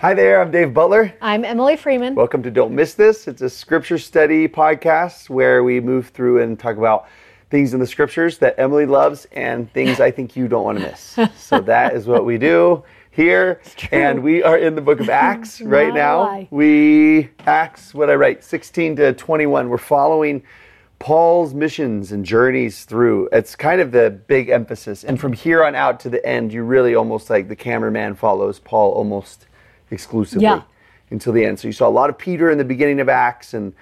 Hi there, I'm Dave Butler. I'm Emily Freeman. Welcome to Don't Miss This. It's a scripture study podcast where we move through and talk about things in the scriptures that Emily loves and things I think you don't want to miss. So that is what we do here. And we are in the book of Acts right now. We, Acts, what I write, 16 to 21. We're following Paul's missions and journeys through. It's kind of the big emphasis. And from here on out to the end, you really almost like the cameraman follows Paul almost exclusively Yeah. until the end. So you saw a lot of Peter in the beginning of Acts and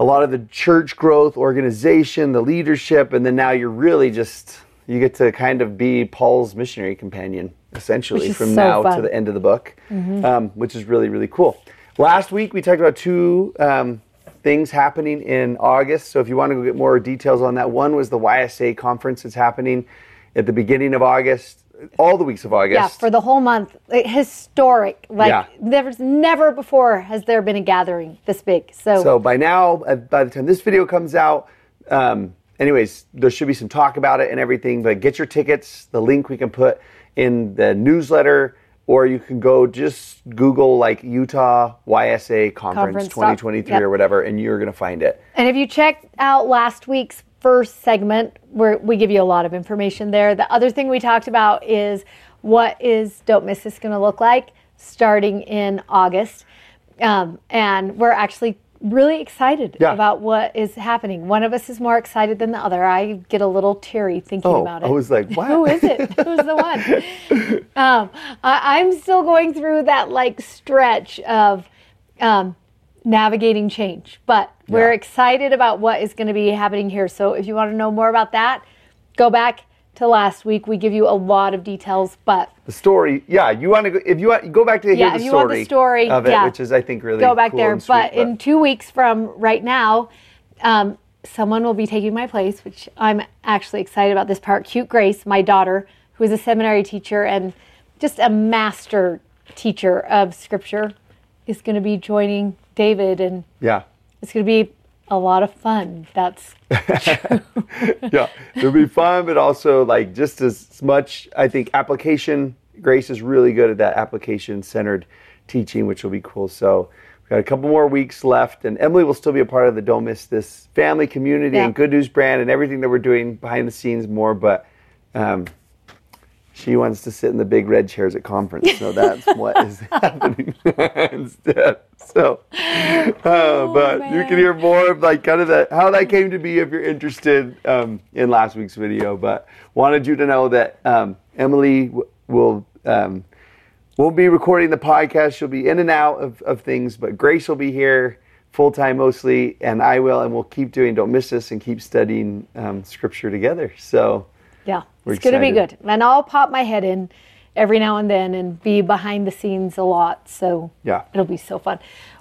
a lot of the church growth, organization, the leadership, and then now you're really just you get to kind of be Paul's missionary companion essentially from so now to the end of the book, um, which is really really cool. Last week we talked about two um, things happening in August. So if you want to go get more details on that, one was the YSA conference that's happening at the beginning of August, all the weeks of August. Yeah, for the whole month. Like, Historic. Like Yeah. there's never before has there been a gathering this big. So, So by now, uh, by the time this video comes out, um, anyways, there should be some talk about it and everything. But get your tickets. The link we can put in the newsletter, or you can go just Google like Utah YSA Conference, Conference. 2023 Yep. or whatever, and you're gonna find it. and if you checked out last week's first segment, where we give you a lot of information there. The other thing we talked about is what is Don't Miss This going to look like starting in August, um, and we're actually really excited Yeah. about what is happening. One of us is more excited than the other. I get a little teary thinking Oh, about it. I was like? Who is it? Who's the one? Um, I, I'm still going through that like stretch of um, navigating change, but we're Yeah. excited about what is going to be happening here. So if you want to know more about that, go back to last week. We give you a lot of details, but the story, yeah. You want to go if you want go back to hear Yeah, the story, want the story, of it, yeah. which is I think really go back cool there. and sweet, but in two weeks from right now, um, someone will be taking my place, which I'm actually excited about this part. Cute Grace, my daughter, who is a seminary teacher and just a master teacher of scripture, is going to be joining David, and yeah. It's going to be a lot of fun. That's yeah, it'll be fun, but also like just as much. I think application. Grace is really good at that application centered teaching, which will be cool. So we've got a couple more weeks left, and Emily will still be a part of the Don't Miss This family community Yeah. and Good News brand and everything that we're doing behind the scenes more. But um, she wants to sit in the big red chairs at conference, so that's what is happening instead. So, uh, but you can hear more of like kind of the how that came to be if you're interested um, in last week's video. But wanted you to know that um, Emily w- will um, will be recording the podcast. She'll be in and out of, of things, but Grace will be here full time mostly, and I will, and we'll keep doing. Don't miss us and keep studying um, scripture together. So. Yeah, We're it's going to be good. And I'll pop my head in every now and then and be behind the scenes a lot. So Yeah. it'll be so fun.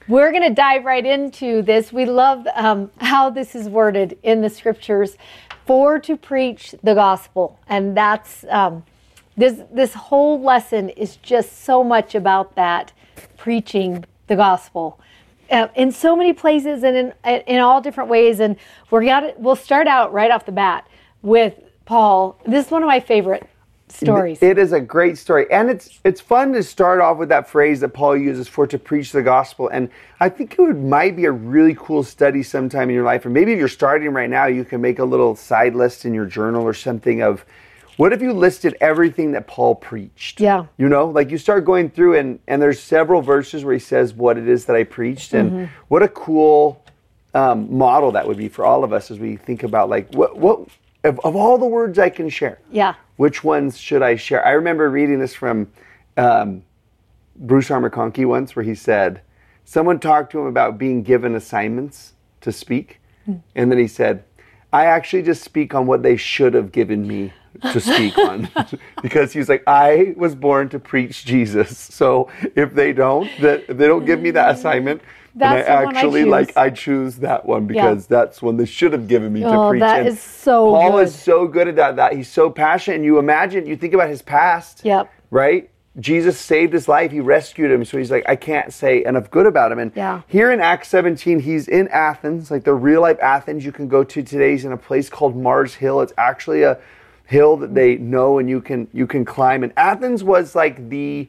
We're going to dive right into this. We love um, how this is worded in the scriptures for to preach the gospel. And that's um, this, this whole lesson is just so much about that preaching the gospel. Uh, in so many places and in in all different ways, and we're got we'll start out right off the bat with Paul. This is one of my favorite stories. It is a great story, and it's it's fun to start off with that phrase that Paul uses for to preach the gospel. And I think it would might be a really cool study sometime in your life, or maybe if you're starting right now, you can make a little side list in your journal or something of what if you listed everything that Paul preached? Yeah. you know, like you start going through, and and there's several verses where he says what it is that I preached, and Mm-hmm. what a cool um, model that would be for all of us as we think about like what what of, of all the words I can share yeah. which ones should I share? I remember reading this from um, Bruce R. McConkie once, where he said someone talked to him about being given assignments to speak, and then he said, "I actually just speak on what they should have given me to speak on because he's like, I was born to preach Jesus. So if they don't, that they don't give me that assignment, That's the I one I actually like I choose that one because that's one they should have given me to Oh, preach. that And is so Paul good. is so good at that. That he's so passionate. And you imagine, you think about his past. Yep. Right. Jesus saved his life. He rescued him. So he's like, I can't say enough good about him. And Yeah. here in Acts 17, he's in Athens, like the real life Athens you can go to today. He's in a place called Mars Hill. It's actually a hill that they know and you can you can climb. And Athens was like the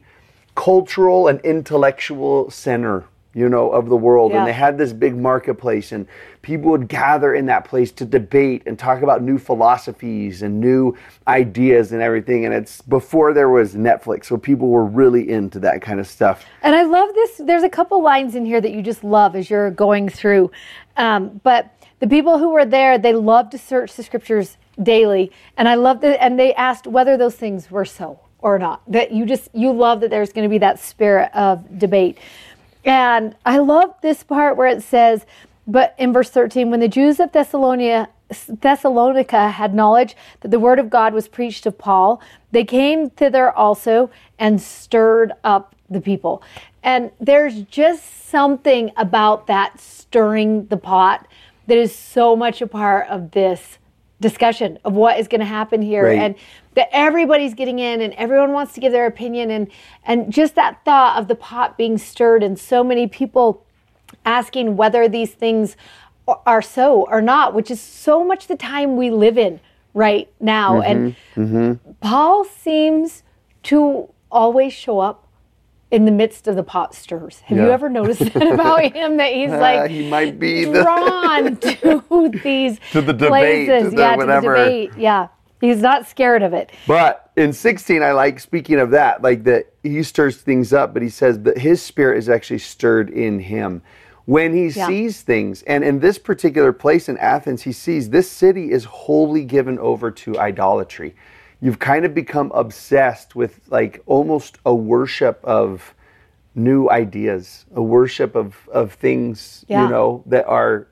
cultural and intellectual center, you know, of the world. Yeah. And they had this big marketplace and people would gather in that place to debate and talk about new philosophies and new ideas and everything. And it's before there was Netflix, so people were really into that kind of stuff. And I love this. There's a couple lines in here that you just love as you're going through. Um, but the people who were there, they loved to search the scriptures daily. And I love that. And they asked whether those things were so or not. That you just, you love that there's going to be that spirit of debate. And I love this part where it says, but in verse 13, when the Jews of Thessalonica, Thessalonica had knowledge that the word of God was preached of Paul, they came thither also and stirred up the people. And there's just something about that stirring the pot that is so much a part of this discussion of what is going to happen here Right. and that everybody's getting in and everyone wants to give their opinion and and just that thought of the pot being stirred and so many people asking whether these things are so or not which is so much the time we live in right now and mm-hmm, mm-hmm. Paul seems to always show up in the midst of the pot stirs. Have you ever noticed that about him? That he's like he might be the- drawn to these To the debate, places. to the yeah, whatever. to the debate. Yeah, he's not scared of it. But in 16, I like speaking of that, like that he stirs things up, but he says that his spirit is actually stirred in him. When he Yeah. sees things, and in this particular place in Athens, he sees this city is wholly given over to idolatry. You've kind of become obsessed with like almost a worship of new ideas, a worship of, of things, Yeah. you know, that are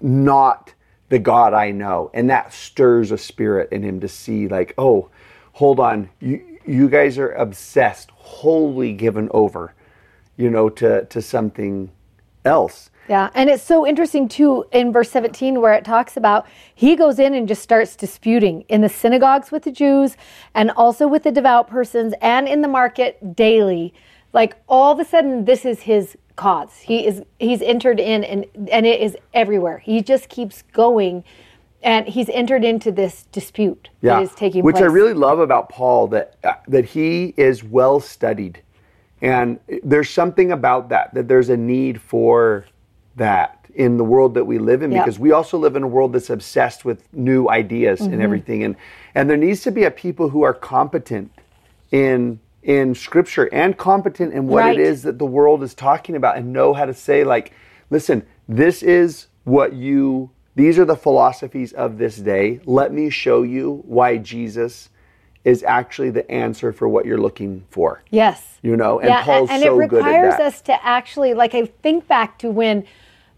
not the God I know. And that stirs a spirit in him to see, like, oh, hold on, you, you guys are obsessed, wholly given over, you know, to, to something else. Yeah, and it's so interesting too in verse 17 where it talks about he goes in and just starts disputing in the synagogues with the Jews and also with the devout persons and in the market daily. Like all of a sudden this is his cause. He is he's entered in and and it is everywhere. He just keeps going and he's entered into this dispute that is taking which place. Which I really love about Paul that uh, that he is well studied, and there's something about that that there's a need for that in the world that we live in Yeah. because we also live in a world that's obsessed with new ideas Mm-hmm. and everything, and and there needs to be a people who are competent in in scripture and competent in what Right. it is that the world is talking about and know how to say like listen this is what you these are the philosophies of this day let me show you why jesus is actually the answer for what you're looking for Yes. you know and yeah, paul's and so it requires us to actually, like, I think back to when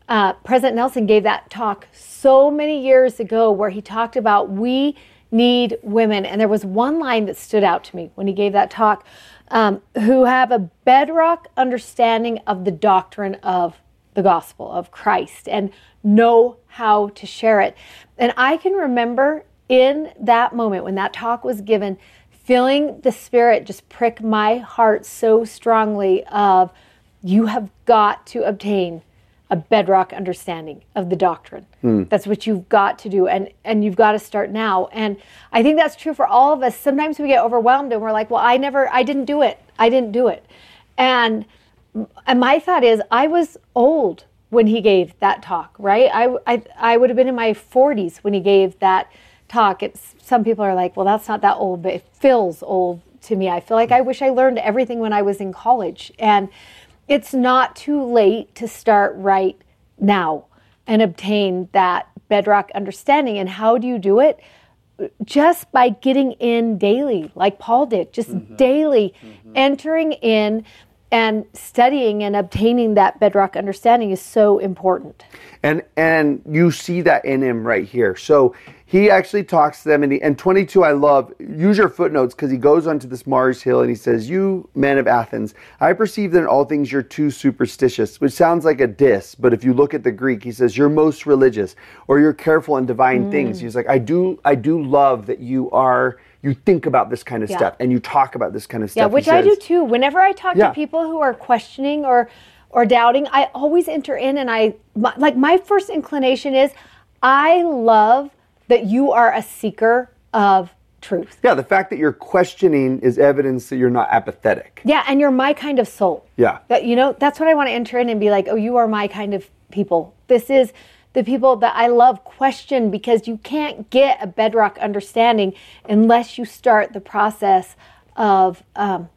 uh, President Nelson gave that talk so many years ago, where he talked about we need women, and there was one line that stood out to me when he gave that talk, um, who have a bedrock understanding of the doctrine of the gospel of Christ and know how to share it. And I can remember in that moment when that talk was given, feeling the Spirit just prick my heart so strongly of you have got to obtain a bedrock understanding of the doctrine. Hmm. That's what you've got to do and and you've got to start now. And I think that's true for all of us. Sometimes we get overwhelmed and we're like, "Well, I never I didn't do it. I didn't do it." And and my thought is I was old when he gave that talk, right? I, I, I would have been in my 40s when he gave that talk. It's, some people are like, well, that's not that old, but it feels old to me. I feel like I wish I learned everything when I was in college. And it's not too late to start right now and obtain that bedrock understanding. And how do you do it? just by getting in daily, like Paul did, just mm-hmm. daily mm-hmm. entering in and studying and obtaining that bedrock understanding is so important. and and you see that in him right here so he actually talks to them and, he, and 22 i love use your footnotes because he goes onto this mars hill and he says you men of athens i perceive that in all things you're too superstitious which sounds like a diss but if you look at the greek he says you're most religious or you're careful in divine mm. things he's like i do i do love that you are you think about this kind of Yeah. stuff and you talk about this kind of stuff Yeah, which I do too. Whenever I talk Yeah. to people who are questioning or or doubting, I always enter in and I my, like my first inclination is I love that you are a seeker of truth. yeah the fact that you're questioning is evidence that you're not apathetic Yeah, and you're my kind of soul. Yeah. That you know, that's what I want to enter in and be like, "Oh, you are my kind of people." This is the people that I love question because you can't get a bedrock understanding unless you start the process of um,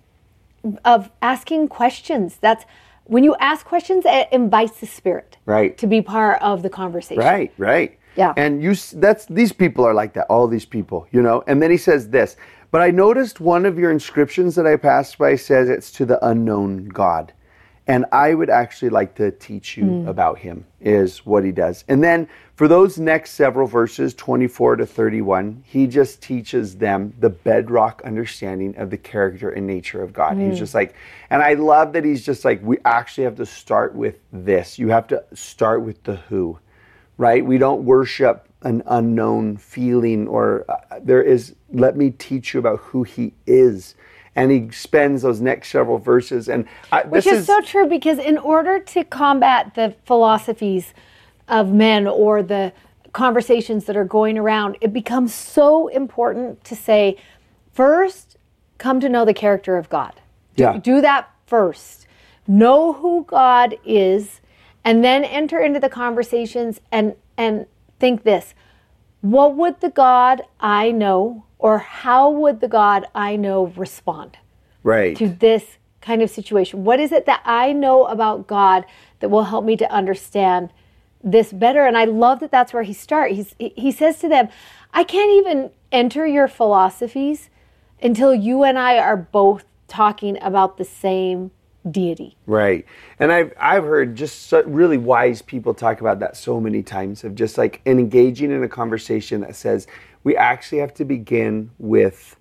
of asking questions. That's when you ask questions, it invites the spirit Right. to be part of the conversation. Right, right. Yeah. And you that's these people are like that, all these people, you know. And then he says this, but I noticed one of your inscriptions that I passed by says it's to the unknown God. And I would actually like to teach you Hmm. about him is what he does. And then for those next several verses 24 to 31, he just teaches them the bedrock understanding of the character and nature of God. Hmm. He's just like and I love that he's just like we actually have to start with this. You have to start with the who right? We don't worship an unknown feeling or uh, there is, let me teach you about who he is. And he spends those next several verses. And I, Which this is, so true because in order to combat the philosophies of men or the conversations that are going around, it becomes so important to say, first, come to know the character of God. Yeah. do that first. Know who God is, and then enter into the conversations and and think this. What would the God I know, or how would the God I know respond? right. to this kind of situation? What is it that I know about God that will help me to understand this better? And I love that that's where he starts. He's, he he says to them, I can't even enter your philosophies until you and I are both talking about the same deity. Right. And I've, I've heard just so, really wise people talk about that so many times of just like engaging in a conversation that says we actually have to begin with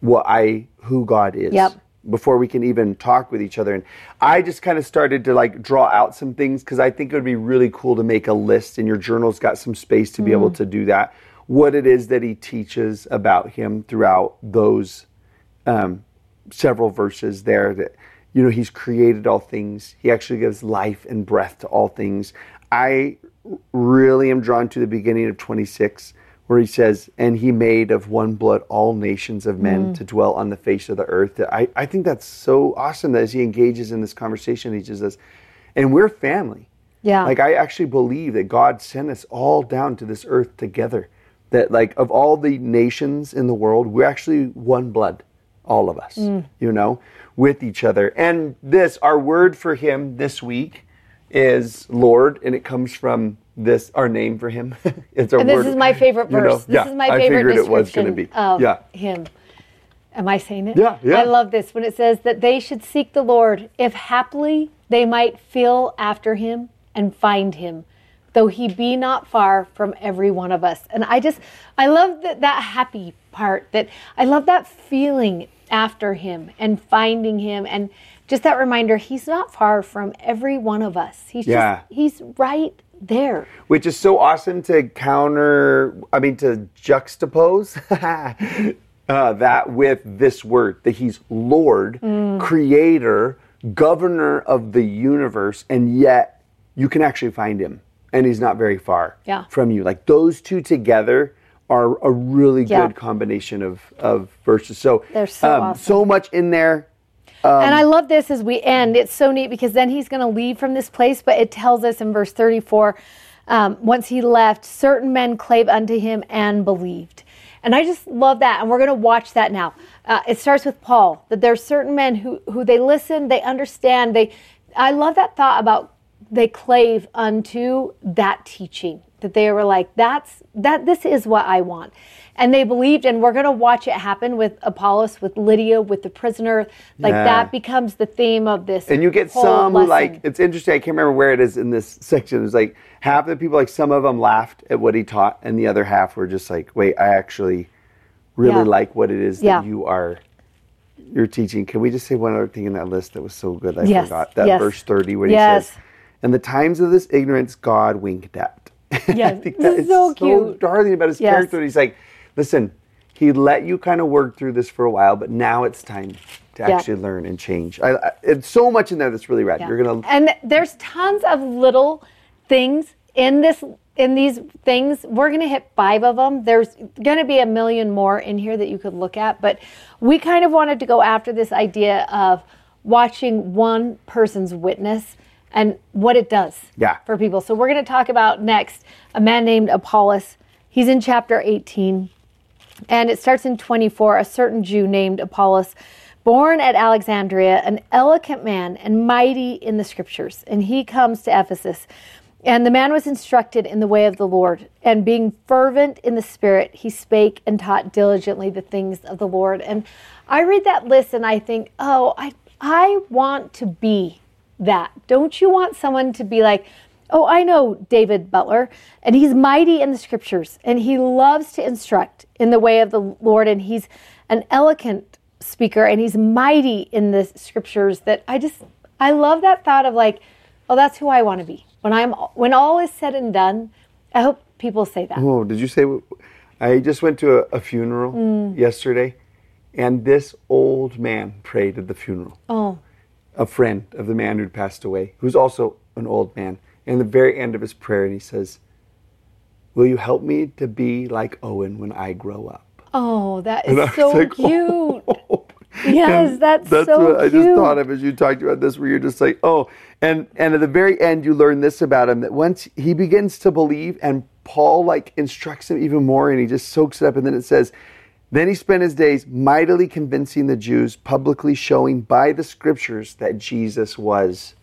what I, who God is. Yep. Before we can even talk with each other. And I just kind of started to like draw out some things because I think it would be really cool to make a list and your journal's got some space to be able to do that. What it is that he teaches about him throughout those um, several verses there that you know he's created all things he actually gives life and breath to all things i really am drawn to the beginning of 26 where he says and he made of one blood all nations of men to dwell on the face of the earth I, I think that's so awesome that as he engages in this conversation he just says and we're family Yeah. like I actually believe that God sent us all down to this earth together. That like of all the nations in the world, we're actually one blood, all of us. Mm. You know, with each other. And this, our word for him this week is Lord, and it comes from this our name for him. it's our And this word. is my favorite you know, verse. This yeah, is my I favorite figured it was description gonna be. of yeah. him. Am I saying it? Yeah, yeah. I love this when it says that they should seek the Lord, if haply they might feel after him and find him, though he be not far from every one of us. And I just, I love that, that happy part, that I love that feeling after him and finding him and just that reminder, he's not far from every one of us. He's Yeah. just, he's right there. which is so awesome to counter i mean to juxtapose uh, that with this word that he's lord Mm. creator governor of the universe and yet you can actually find him and he's not very far Yeah. from you like those two together are a really Yeah. good combination of, of verses so there's so awesome. so much in there and I love this as we end. It's so neat because then he's going to leave from this place, but it tells us in verse 34 um, once he left, certain men clave unto him and believed. And I just love that. And we're going to watch that now. Uh, it starts with Paul, that there's certain men who, who they listen, they understand. They, I love that thought about they clave unto that teaching that they were like that's that this is what i want and they believed and we're going to watch it happen with apollos with lydia with the prisoner like Yeah. that becomes the theme of this And you get some who lesson. like it's interesting. I can't remember where it is in this section. It's like half the people, like some of them laughed at what he taught, and the other half were just like, "Wait, I actually really Yeah. like what it is Yeah. that you are you're teaching." Can we just say one other thing in that list that was so good? I Yes, forgot that yes. verse thirty where Yes. he says, "In the times of this ignorance, God winked at." I Yes, think this that is so so cute. darling about his Yes. character. He's like, "Listen." He let you kind of work through this for a while, but now it's time to Yeah. actually learn and change. I, I, it's so much in there that's really rad. Yeah. You're gonna and there's tons of little things in this in these things we're going to hit five of them there's going to be a million more in here that you could look at but we kind of wanted to go after this idea of watching one person's witness and what it does Yeah. for people so we're going to talk about next a man named apollos he's in chapter 18 and it starts in 24 a certain Jew named Apollos, born at Alexandria, an eloquent man and mighty in the scriptures. And he comes to Ephesus. And the man was instructed in the way of the Lord. And being fervent in the spirit, he spake and taught diligently the things of the Lord. And I read that list and I think, oh, I, I want to be that. Don't you want someone to be like, Oh, I know David Butler, and he's mighty in the scriptures, and he loves to instruct in the way of the Lord, and he's an eloquent speaker, and he's mighty in the scriptures. That I just, I love that thought of like, oh, that's who I want to be when I'm when all is said and done. I hope people say that. Oh, did you say? I just went to a, a funeral Mm. yesterday, and this old man prayed at the funeral. Oh, A friend of the man who'd passed away, who's also an old man. And the very end of his prayer, and he says, "Will you help me to be like Owen when I grow up?" oh, that is And I is was so like, cute. "Oh." Yes, that's that's so what I just thought of as you talked about this, where you're just like, oh, and and at the very end, you learn this about him that once he begins to believe, and Paul like instructs him even more, and he just soaks it up, and then it says. Then he spent his days mightily convincing the Jews, publicly showing by the scriptures that Jesus was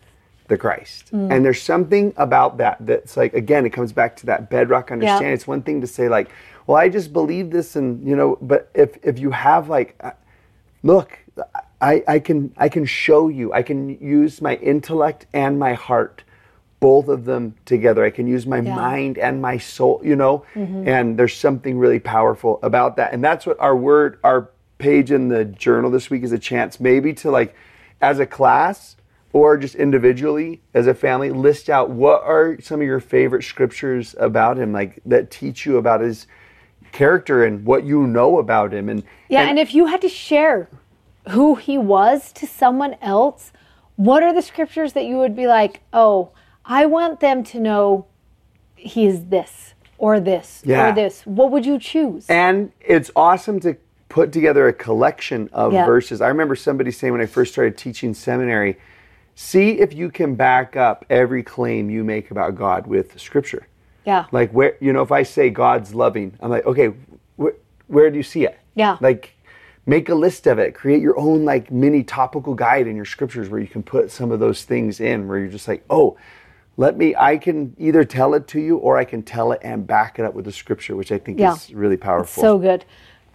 the Christ. Mm. And there's something about that that's like, again, it comes back to that bedrock understanding. It's one thing to say, like, well, I just believe this, and, you know, but if, if you have, like, uh, look, I, I can I can show you. I can use my intellect and my heart, both of them together. I can use my Yeah. mind and my soul, you know. Mm-hmm. And there's something really powerful about that. And that's what our word, our page in the journal this week is a chance maybe to like, as a class or just individually as a family, list out what are some of your favorite scriptures about him, like that teach you about his character and what you know about him. And Yeah, and, if you had to share who he was to someone else, what are the scriptures that you would be like, oh, I want them to know he is this or this Yeah. or this? What would you choose? And it's awesome to put together a collection of Yeah. verses. I remember somebody saying when I first started teaching seminary, see if you can back up every claim you make about God with scripture. yeah. Like where you know if I say God's loving, I'm like, okay, wh- where do you see it? Yeah. Like make a list of it. Create your own like mini topical guide in your scriptures where you can put some of those things in where you're just like, "Oh, let me I can either tell it to you or I can tell it and back it up with the scripture, which I think Yeah. is really powerful." So good.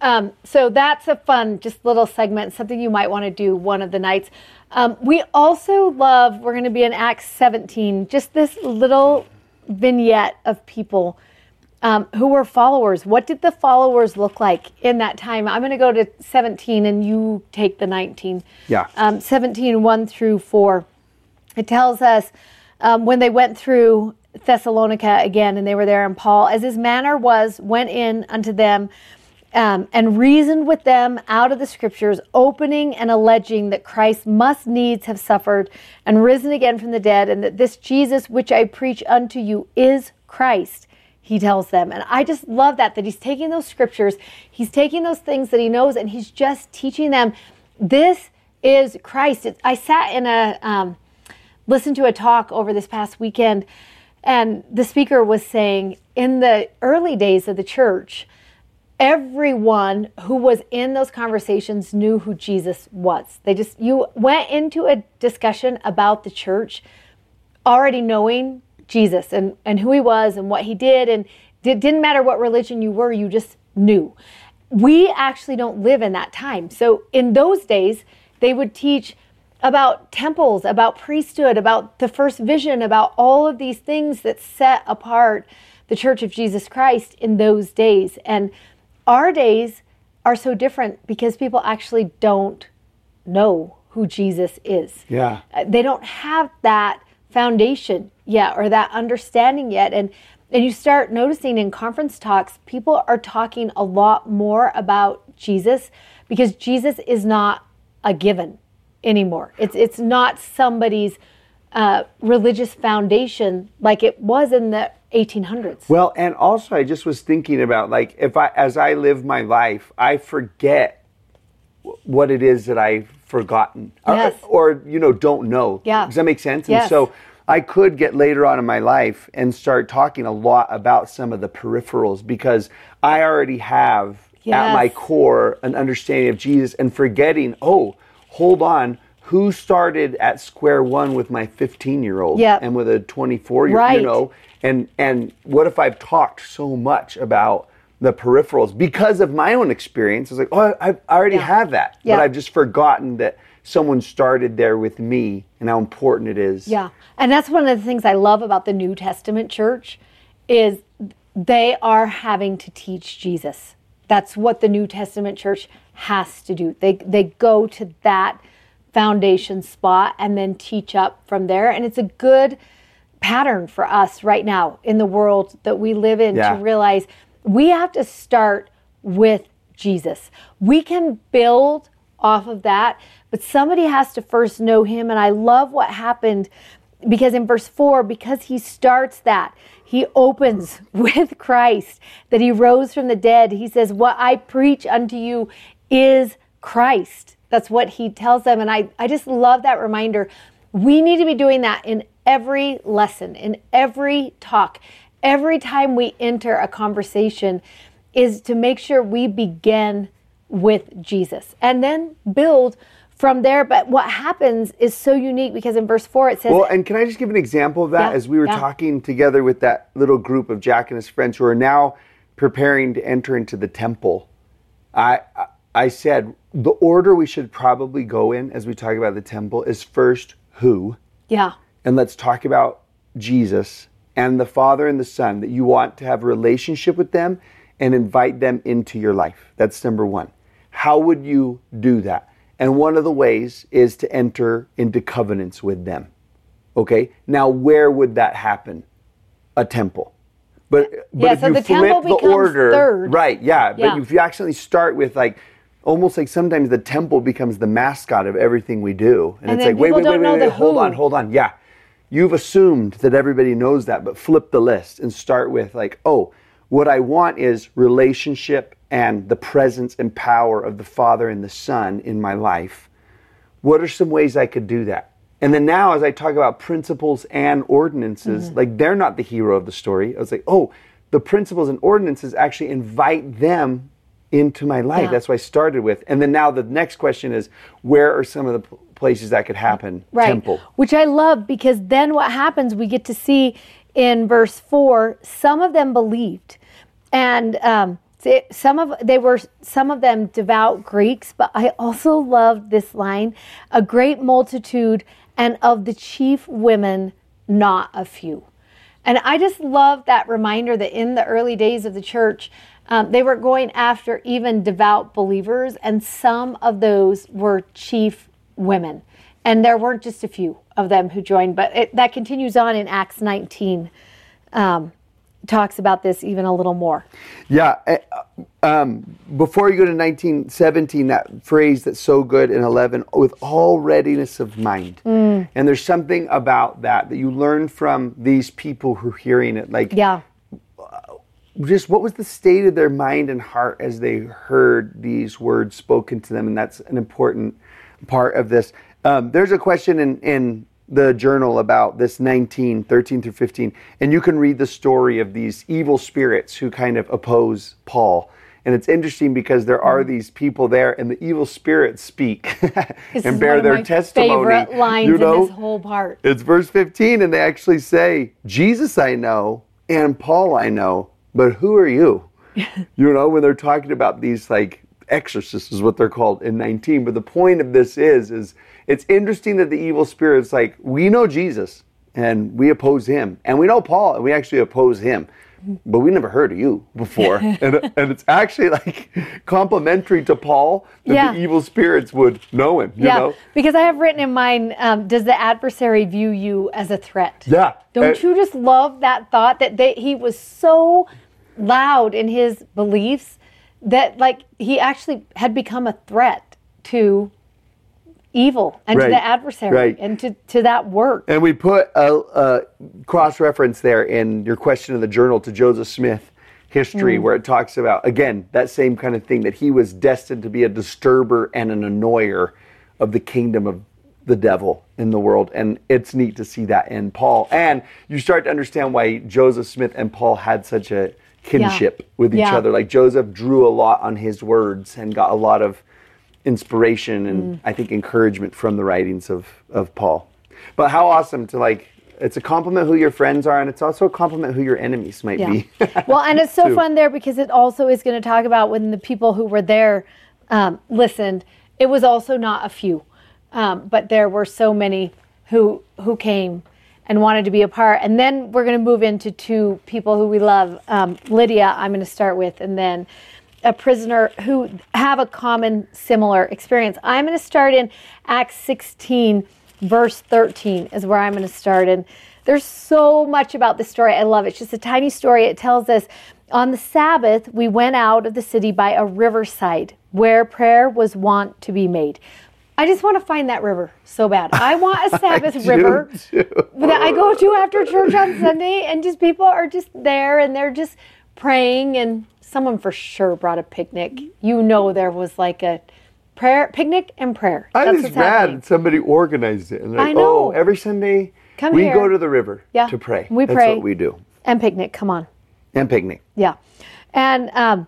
Um, so that's a fun, just little segment, something you might want to do one of the nights. Um, we also love, we're going to be in Acts 17, just this little vignette of people um, who were followers. What did the followers look like in that time? I'm going to go to 17 and you take the 19. Yeah. Um, 17, 1 through 4. It tells us um, when they went through Thessalonica again and they were there, and Paul, as his manner was, went in unto them um, and reasoned with them out of the scriptures, opening and alleging that Christ must needs have suffered and risen again from the dead, and that this Jesus which I preach unto you is Christ. He tells them. And I just love that, that he's taking those scriptures, he's taking those things that he knows, and he's just teaching them this is Christ. It, I sat in a, um, listened to a talk over this past weekend, and the speaker was saying in the early days of the church, everyone who was in those conversations knew who Jesus was. They just, you went into a discussion about the church. already knowing Jesus and, and who he was and what he did. And it didn't matter what religion you were, you just knew. We actually don't live in that time. So in those days, they would teach about temples, about priesthood, about the first vision, about all of these things that set apart the Church of Jesus Christ in those days. And our days are so different because people actually don't know who Jesus is. Yeah. Uh, They don't have that foundation yet or that understanding yet. And and you start noticing in conference talks, people are talking a lot more about Jesus because Jesus is not a given anymore. It's it's not somebody's uh, religious foundation like it was in the 1800s. Well, and also I just was thinking about like if I as I live my life, I forget what it is that I've forgotten Or- Yes. or, you know don't know. Yeah. Does that make sense? Yes. And so I could get later on in my life and start talking a lot about some of the peripherals because I already have at my core an understanding of Jesus and forgetting, oh, hold on, who started at square one with my 15 year old Yep. and with a 24 year Right. you know and and what if I've talked so much about the peripherals because of my own experience? It's like, oh, I, I already Yeah. have that, Yeah. but I've just forgotten that someone started there with me and how important it is. Yeah. And that's one of the things I love about the New Testament church is they are having to teach Jesus. That's what the New Testament church has to do. They they go to that foundation spot and then teach up from there and it's a good pattern for us right now in the world that we live in Yeah. to realize we have to start with Jesus. We can build off of that, but somebody has to first know him. And I love what happened because in verse 4, because he starts that, he opens with Christ, that he rose from the dead. He says, What I preach unto you is Christ. That's what he tells them. And I, I just love that reminder. We need to be doing that in every lesson, in every talk, every time we enter a conversation, is to make sure we begin with Jesus and then build from there. But what happens is so unique because in verse 4 it says, Well, and can I just give an example of that? Yeah, As we were yeah. talking together with that little group of Jack and his friends who are now preparing to enter into the temple, I I- said the order we should probably go in as we talk about the temple is first who, Yeah, and let's talk about Jesus and the Father and the Son, that you want to have a relationship with them and invite them into your life. That's number one. How would you do that? And one of the ways is to enter into covenants with them. Okay? Now, where would that happen? A temple. But, but Yeah, if so you the temple flip the becomes order, third. right? Yeah, Yeah. but if you actually start with like, almost like sometimes the temple becomes the mascot of everything we do, and, And it's like, wait, wait, wait, wait, wait, hold who. on, hold on, yeah. You've assumed that everybody knows that, but flip the list and start with like, oh, what I want is relationship and the presence and power of the Father and the Son in my life. What are some ways I could do that? And then now, as I talk about principles and ordinances, Mm-hmm. like they're not the hero of the story. I was like, oh, the principles and ordinances actually invite them into my life. Yeah. That's what I started with. And then now the next question is, where are some of the p- places that could happen? right. Temple. Which I love because then what happens, we get to see in verse 4, some of them believed. And um, some of they were some of them devout Greeks, but I also loved this line, a great multitude and of the chief women not a few. And I just love that reminder that in the early days of the church, um, they were going after even devout believers, and some of those were chief women. And there weren't just a few of them who joined, but it, that continues on in Acts 19. Um, talks about this even a little more. Yeah. eh, Um, before you go to 1917, that phrase that's so good in 11, with all readiness of mind. Mm. And there's something about that that you learn from these people who are hearing it. Like, Yeah. Just what was the state of their mind and heart as they heard these words spoken to them and that's an important part of this um, there's a question in, in the journal about this 19 13 through 15 and you can read the story of these evil spirits who kind of oppose paul And it's interesting because there are Mm. these people there, and the evil spirits speak and bear their my testimony. Favorite lines you know, in this whole part. it's verse 15, and they actually say, Jesus I know, and Paul I know, but who are you? you know, when they're talking about these like exorcists is what they're called in 19. But the point of this is, is it's interesting that the evil spirits like, we know Jesus and we oppose him. And we know Paul and we actually oppose him. But we never heard of you before. and, and it's actually like complimentary to Paul that Yeah. the evil spirits would know him, you yeah, know? because I have written in mine, um, does the adversary view you as a threat? Yeah. Don't Uh, you just love that thought that they, he was so loud in his beliefs that like he actually had become a threat to evil and Right, to the adversary right. and to, to that work. And we put a, a cross reference there in your question in the journal to Joseph Smith history, mm. where it talks about, again, that same kind of thing that he was destined to be a disturber and an annoyer of the kingdom of the devil in the world. And it's neat to see that in Paul. And you start to understand why Joseph Smith and Paul had such a kinship with each Yeah. other. Like Joseph drew a lot on his words and got a lot of inspiration and I think encouragement from the writings of, of Paul. But how awesome to like, it's a compliment who your friends are, and it's also a compliment who your enemies might Yeah. be. well, and it's so fun there because it also is going to talk about when the people who were there um, listened. It was also not a few, um, but there were so many who who came and wanted to be a part. And then we're going to move into two people who we love. Um, Lydia, I'm going to start with, and then a prisoner who have a common similar experience. I'm going to start in Acts 16 verse 13 is where I'm going to start and there's so much about this story. I love it. It's just a tiny story. It tells us on the Sabbath we went out of the city by a riverside where prayer was wont to be made. I just want to find that river so bad. I want a Sabbath river too. that I go to after church on Sunday, and just people are just there and they're just praying. And someone for sure brought a picnic. You know, there was like a prayer picnic and prayer. I That's was mad happening. somebody organized it. And like, I know. oh, every Sunday Come we here. go to the river Yeah, to pray. we That's pray. what we do. And picnic, come on. And picnic. Yeah. And um,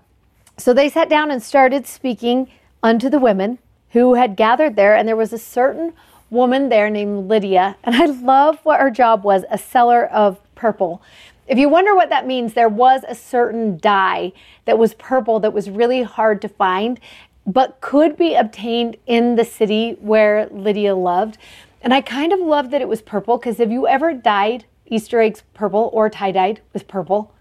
so they sat down and started speaking unto the women who had gathered there. And there was a certain woman there named Lydia. And I love what her job was a seller of purple. If you wonder what that means, there was a certain dye that was purple that was really hard to find, but could be obtained in the city where Lydia loved. And I kind of love that it was purple because have you ever dyed Easter eggs purple or tie dyed with purple?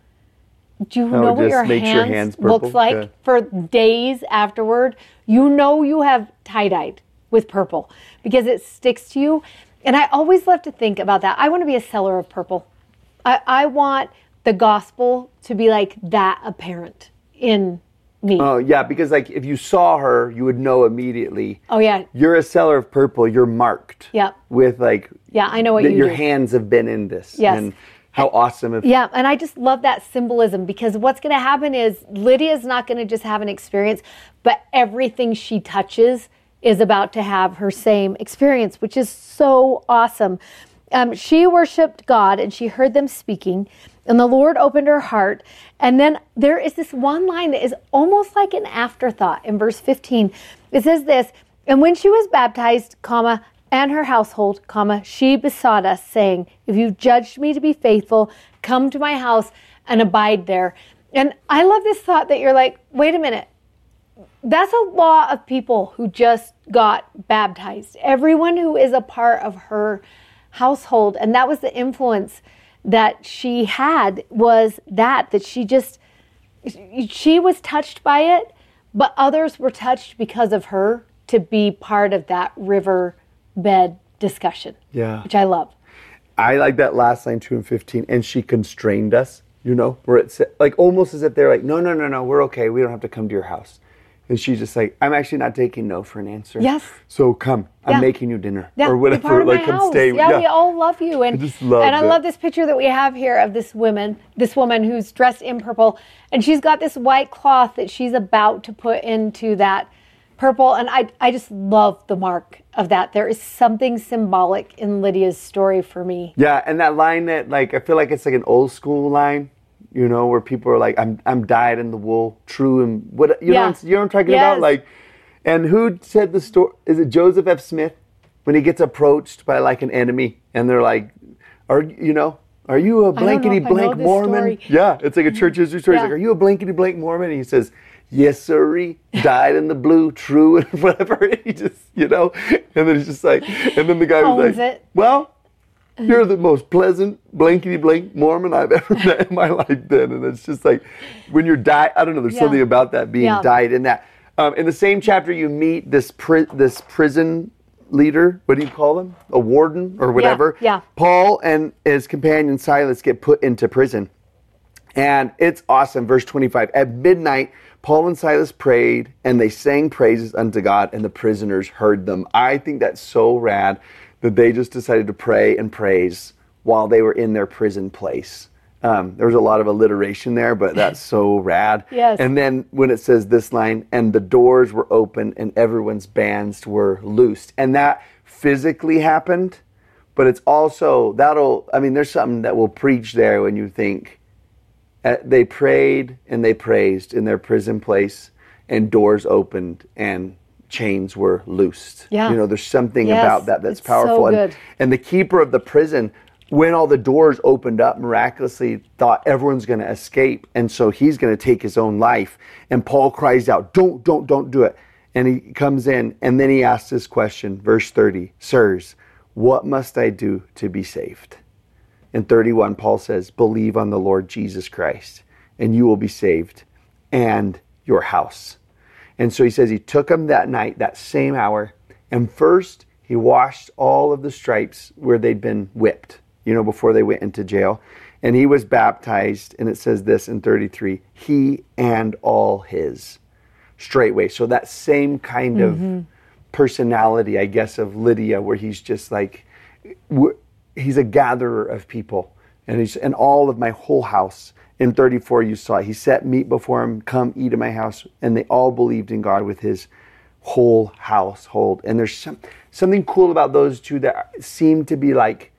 Do you Oh, know what your hands, your hands looks like Yeah. for days afterward? You know you have tie dyed with purple because it sticks to you. And I always love to think about that. I want to be a seller of purple. I, I want the gospel to be like that apparent in me. Oh yeah, because like if you saw her, you would know immediately. oh yeah, You're a seller of purple. You're marked. Yeah. With like. Yeah, I know what you your do. hands have been in this. Yes. And how awesome Yeah, and I just love that symbolism because what's going to happen is Lydia's not going to just have an experience, but everything she touches is about to have her same experience, which is so awesome. Um, she worshiped God and she heard them speaking, and the Lord opened her heart. And then there is this one line that is almost like an afterthought in verse 15. It says this, and when she was baptized, comma, and her household, comma, she besought us, saying, If you've judged me to be faithful, come to my house and abide there. And I love this thought that you're like, wait a minute. That's a lot of people who just got baptized. Everyone who is a part of her household. And that was the influence that she had was that, that she just, she was touched by it, but others were touched because of her to be part of that riverbed discussion. Yeah. Which I love. I like that last line, two and fifteen, and she constrained us. You know, where it's like almost as if they're like, no, no, no, no, we're okay. We don't have to come to your house. And she's just like, I'm actually not taking no for an answer. Yes. So come, I'm making you dinner Yeah, or whatever. like, come house. stay. Yeah, we all love you, and just love and I love this picture that we have here of this woman, this woman who's dressed in purple, and she's got this white cloth that she's about to put into that purple, and I I just love the mark of that. There is something symbolic in Lydia's story for me. Yeah, and that line that like I feel like it's like an old school line. you know, where people are like, I'm I'm dyed in the wool, true and what you Yeah. know, you know what I'm talking Yes. about? Like and who said the story is it Joseph F. Smith? When he gets approached by like an enemy and they're like, Are you know, are you a blankety if I know blank Mormon? story. Yeah, it's like a church history story. He's like, Are you a blankety blank Mormon? And he says, Yes, sirree, dyed in the blue, true, and whatever. he just, you know, and then he's just like, and then the guy was Owns like, it. Well, you're the most pleasant blankety blank Mormon I've ever met in my life. Then, and it's just like when you're dyed. I don't know. There's Yeah. something about that being Yeah. dyed in that. Um, in the same chapter, you meet this pri- this prison leader. What do you call them? A warden or whatever. Yeah, yeah. Paul and his companion Silas get put into prison. And it's awesome. Verse 25. At midnight, Paul and Silas prayed and they sang praises unto God, and the prisoners heard them. I think that's so rad that they just decided to pray and praise while they were in their prison place. Um, there was a lot of alliteration there, but that's so rad. Yes. And then when it says this line, and the doors were open and everyone's bands were loosed. And that physically happened, but it's also, that'll, I mean, there's something that will preach there when you think, uh, they prayed and they praised in their prison place, and doors opened and chains were loosed. Yeah. You know, there's something Yes, about that that's powerful. so And- and the keeper of the prison, when all the doors opened up miraculously, thought everyone's going to escape. And so he's going to take his own life. And Paul cries out, Don't, don't, don't do it. And he comes in and then he asks this question, verse 30 Sirs, what must I do to be saved? In 31, Paul says, Believe on the Lord Jesus Christ, and you will be saved, and your house. And so he says he took him that night, that same hour, and first he washed all of the stripes where they'd been whipped, you know, before they went into jail. And he was baptized, and it says this in 33 he and all his straightway. So that same kind Mm-hmm. of personality, I guess, of Lydia, where he's just like, he's a gatherer of people, and he's and all of my whole house. In 34, you saw it. he set meat before him, come eat in my house, and they all believed in God with his whole household. And there's some something cool about those two that seem to be like,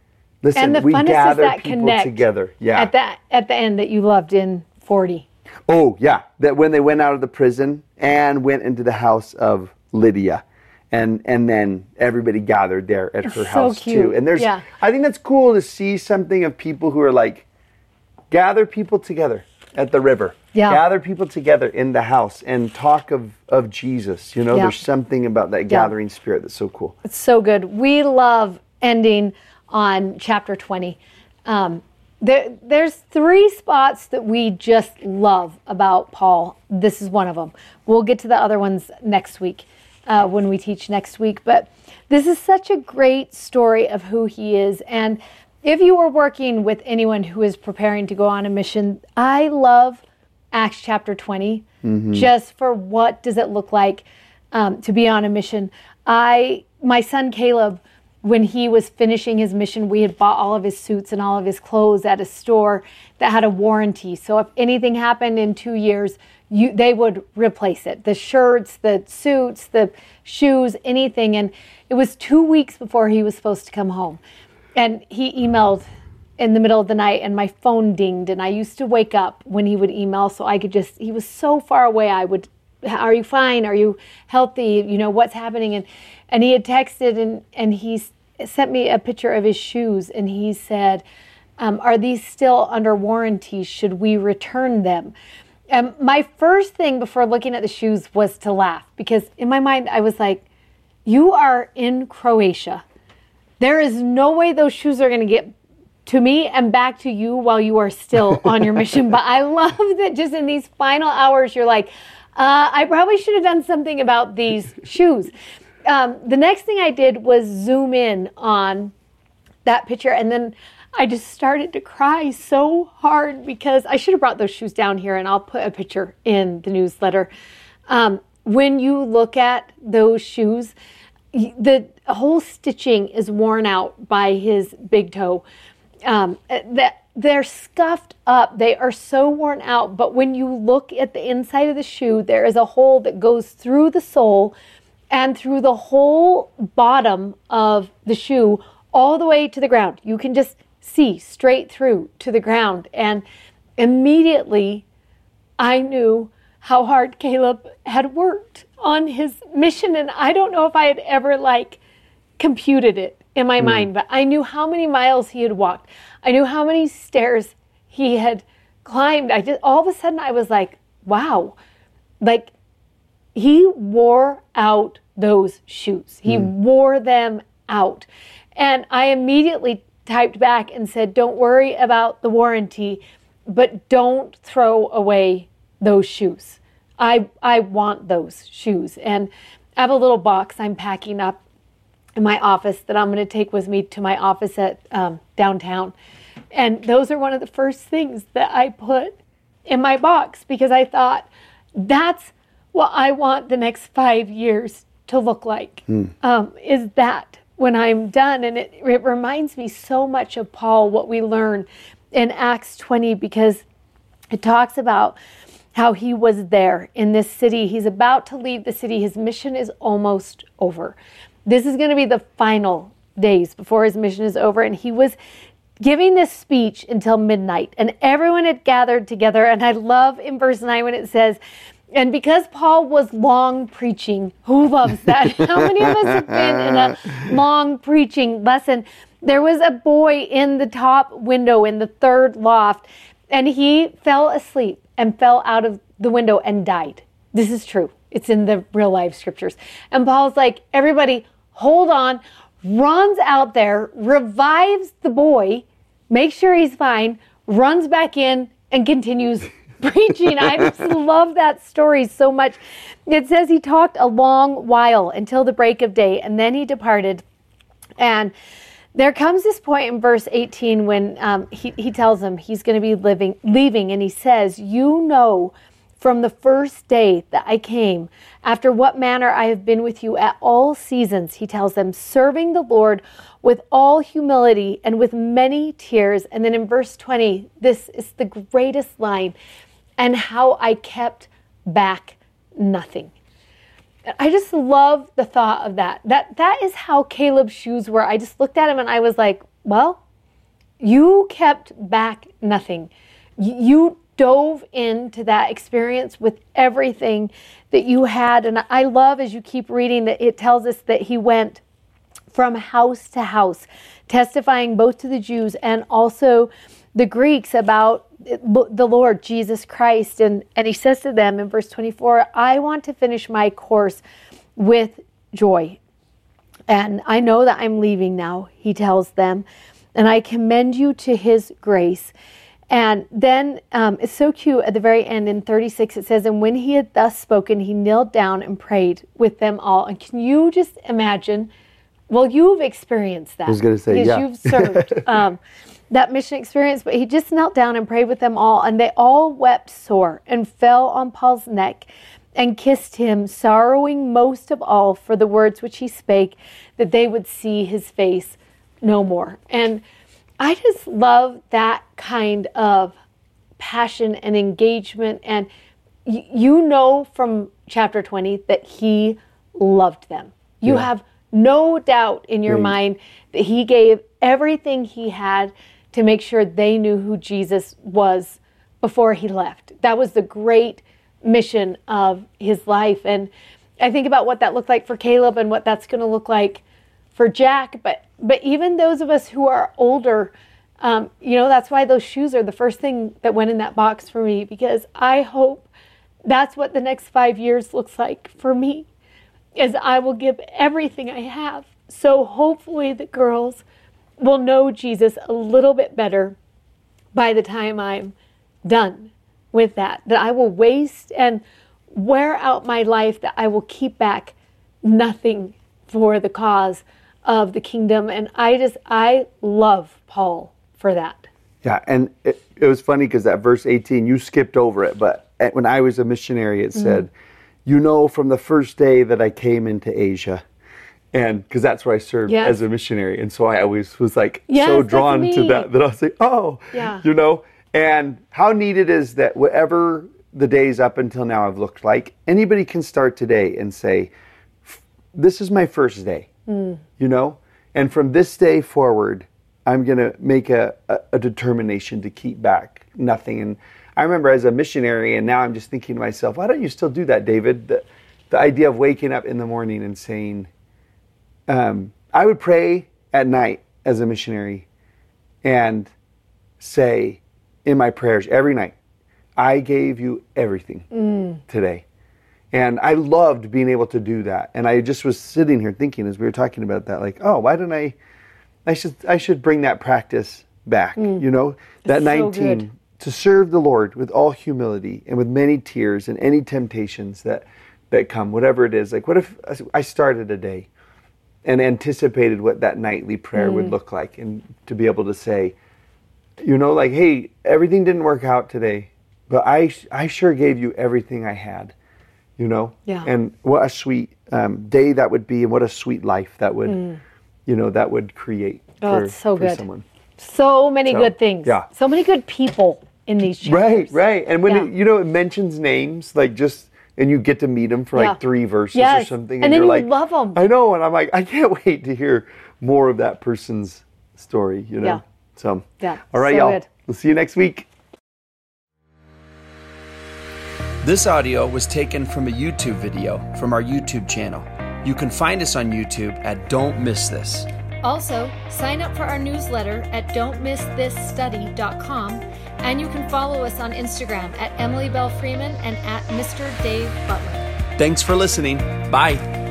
listen, And the we funness is that people connect together. Yeah. At that at the end that you loved in 40. Oh, yeah. That when they went out of the prison and went into the house of Lydia. And and then everybody gathered there at her so house cute. too. And there's Yeah. I think that's cool to see something of people who are like gather people together at the river. Yeah. Gather people together in the house and talk of, of Jesus. You know, Yeah. there's something about that gathering spirit that's so cool. It's so good. We love ending on chapter 20. Um, there, there's three spots that we just love about Paul. This is one of them. We'll get to the other ones next week uh, when we teach next week. But this is such a great story of who he is. And if you are working with anyone who is preparing to go on a mission, I love Acts chapter 20 just for what does it look like um, to be on a mission. I, my son Caleb, when he was finishing his mission, we had bought all of his suits and all of his clothes at a store that had a warranty. So if anything happened in two years, you, they would replace it. The shirts, the suits, the shoes, anything. And it was two weeks before he was supposed to come home. And he emailed in the middle of the night and my phone dinged and I used to wake up when he would email so I could just he was so far away I would are you fine? Are you healthy? You know what's happening? And and he had texted and and he sent me a picture of his shoes and he said um, are these still under warranty? Should we return them? And my first thing before looking at the shoes was to laugh because in my mind I was like you are in Croatia. There is no way those shoes are going to get to me and back to you while you are still on your mission. But I love that just in these final hours, you're like, uh, I probably should have done something about these shoes. Um, the next thing I did was zoom in on that picture and then I just started to cry so hard because I should have brought those shoes down here and I'll put a picture in the newsletter. Um, when you look at those shoes, the whole stitching is worn out by his big toe. Um, that they're scuffed up. They are so worn out. But when you look at the inside of the shoe, there is a hole that goes through the sole and through the whole bottom of the shoe all the way to the ground. You can just see straight through to the ground. And immediately I knew how hard Caleb had worked on his mission. And I don't know if I had ever like computed it in my mm. mind, but I knew how many miles he had walked. I knew how many stairs he had climbed. I just all of a sudden I was like, wow, like he wore out those shoes. He mm. wore them out. And I immediately typed back and said, don't worry about the warranty, but don't throw away those shoes. I, I want those shoes. And I have a little box I'm packing up in my office that I'm going to take with me to my office at um, downtown. And those are one of the first things that I put in my box because I thought that's what I want the next five years to look like. Hmm. Um, is that when I'm done? And it, it reminds me so much of Paul, what we learn in Acts 20, because it talks about how he was there in this city. He's about to leave the city. His mission is almost over. This is going to be the final days before his mission is over. And he was giving this speech until midnight, and everyone had gathered together. And I love in verse 9 when it says, and because Paul was long preaching, who loves that? How many of us have been in a long preaching lesson? There was a boy in the top window in the third loft, and he fell asleep and fell out of the window and died. This is true. It's in the real life scriptures. And Paul's like, everybody, hold on, runs out there, revives the boy, makes sure he's fine, runs back in, and continues preaching. I just love that story so much. It says he talked a long while until the break of day, and then he departed. And there comes this point in verse 18 when um, he, he tells him he's going to be living, leaving, and he says, You know from the first day that I came, after what manner I have been with you at all seasons, he tells them, serving the Lord with all humility and with many tears. And then in verse 20, this is the greatest line and how I kept back nothing. I just love the thought of that. That that is how Caleb's shoes were. I just looked at him and I was like, well, you kept back nothing. You dove into that experience with everything that you had. And I love as you keep reading that it tells us that he went from house to house, testifying both to the Jews and also the Greeks about the Lord Jesus Christ. And, and he says to them in verse 24, I want to finish my course with joy. And I know that I'm leaving now, he tells them, and I commend you to his grace. And then um, it's so cute at the very end in 36, it says, And when he had thus spoken, he knelt down and prayed with them all. And can you just imagine? Well, you've experienced that. I was going to say, yeah. you've served. Um, that mission experience, but he just knelt down and prayed with them all, and they all wept sore and fell on Paul's neck and kissed him, sorrowing most of all for the words which he spake, that they would see his face no more. And I just love that kind of passion and engagement. And y- you know from chapter 20 that he loved them. You yeah. have no doubt in your right. mind that he gave everything he had to make sure they knew who Jesus was before he left. That was the great mission of his life. And I think about what that looked like for Caleb and what that's going to look like for Jack. But but even those of us who are older, um, you know, that's why those shoes are the first thing that went in that box for me because I hope that's what the next five years looks like for me. Is I will give everything I have. So hopefully the girls will know Jesus a little bit better by the time I'm done with that. That I will waste and wear out my life, that I will keep back nothing for the cause of the kingdom. And I just, I love Paul for that. Yeah, and it, it was funny because that verse 18, you skipped over it, but when I was a missionary, it said, mm-hmm. You know, from the first day that I came into Asia, and because that's where I served yes. as a missionary, and so I always was like yes, so drawn to that that I was like, oh, yeah. you know, and how neat it is that whatever the days up until now have looked like, anybody can start today and say, this is my first day, mm. you know, and from this day forward, I'm gonna make a, a, a determination to keep back nothing. And I remember as a missionary, and now I'm just thinking to myself, why don't you still do that, David? The, the idea of waking up in the morning and saying, um, I would pray at night as a missionary and say in my prayers every night, I gave you everything today. And I loved being able to do that. And I just was sitting here thinking as we were talking about that, like, oh, why didn't I? I should I should bring that practice back. You know, that It's 19 good. to serve the Lord with all humility and with many tears and any temptations that that come, whatever it is. Like, what if I started a day and anticipated what that nightly prayer Mm. would look like, and to be able to say, you know, like, hey, everything didn't work out today, but I I sure gave you everything I had, you know. Yeah. And what a sweet um, day that would be, and what a sweet life that would, you know, that would create Mm. Oh, for, so for good. someone. So many So, good things. yeah. So many good people in these chapters. Right, right. And when Yeah. it, you know it mentions names, like just and you get to meet them for Yeah. like three verses or something, And then you're you like, love 'em. I know, and I'm like, I can't wait to hear more of that person's story. You know. Yeah. So. Yeah, All right, so y'all. good. We'll see you next week. This audio was taken from a YouTube video from our YouTube channel. You can find us on YouTube at Don't Miss This. Also, sign up for our newsletter at don'tmissthisstudy.com and you can follow us on Instagram at Emily Belle Freeman and at Mr. Dave Butler. Thanks for listening. Bye.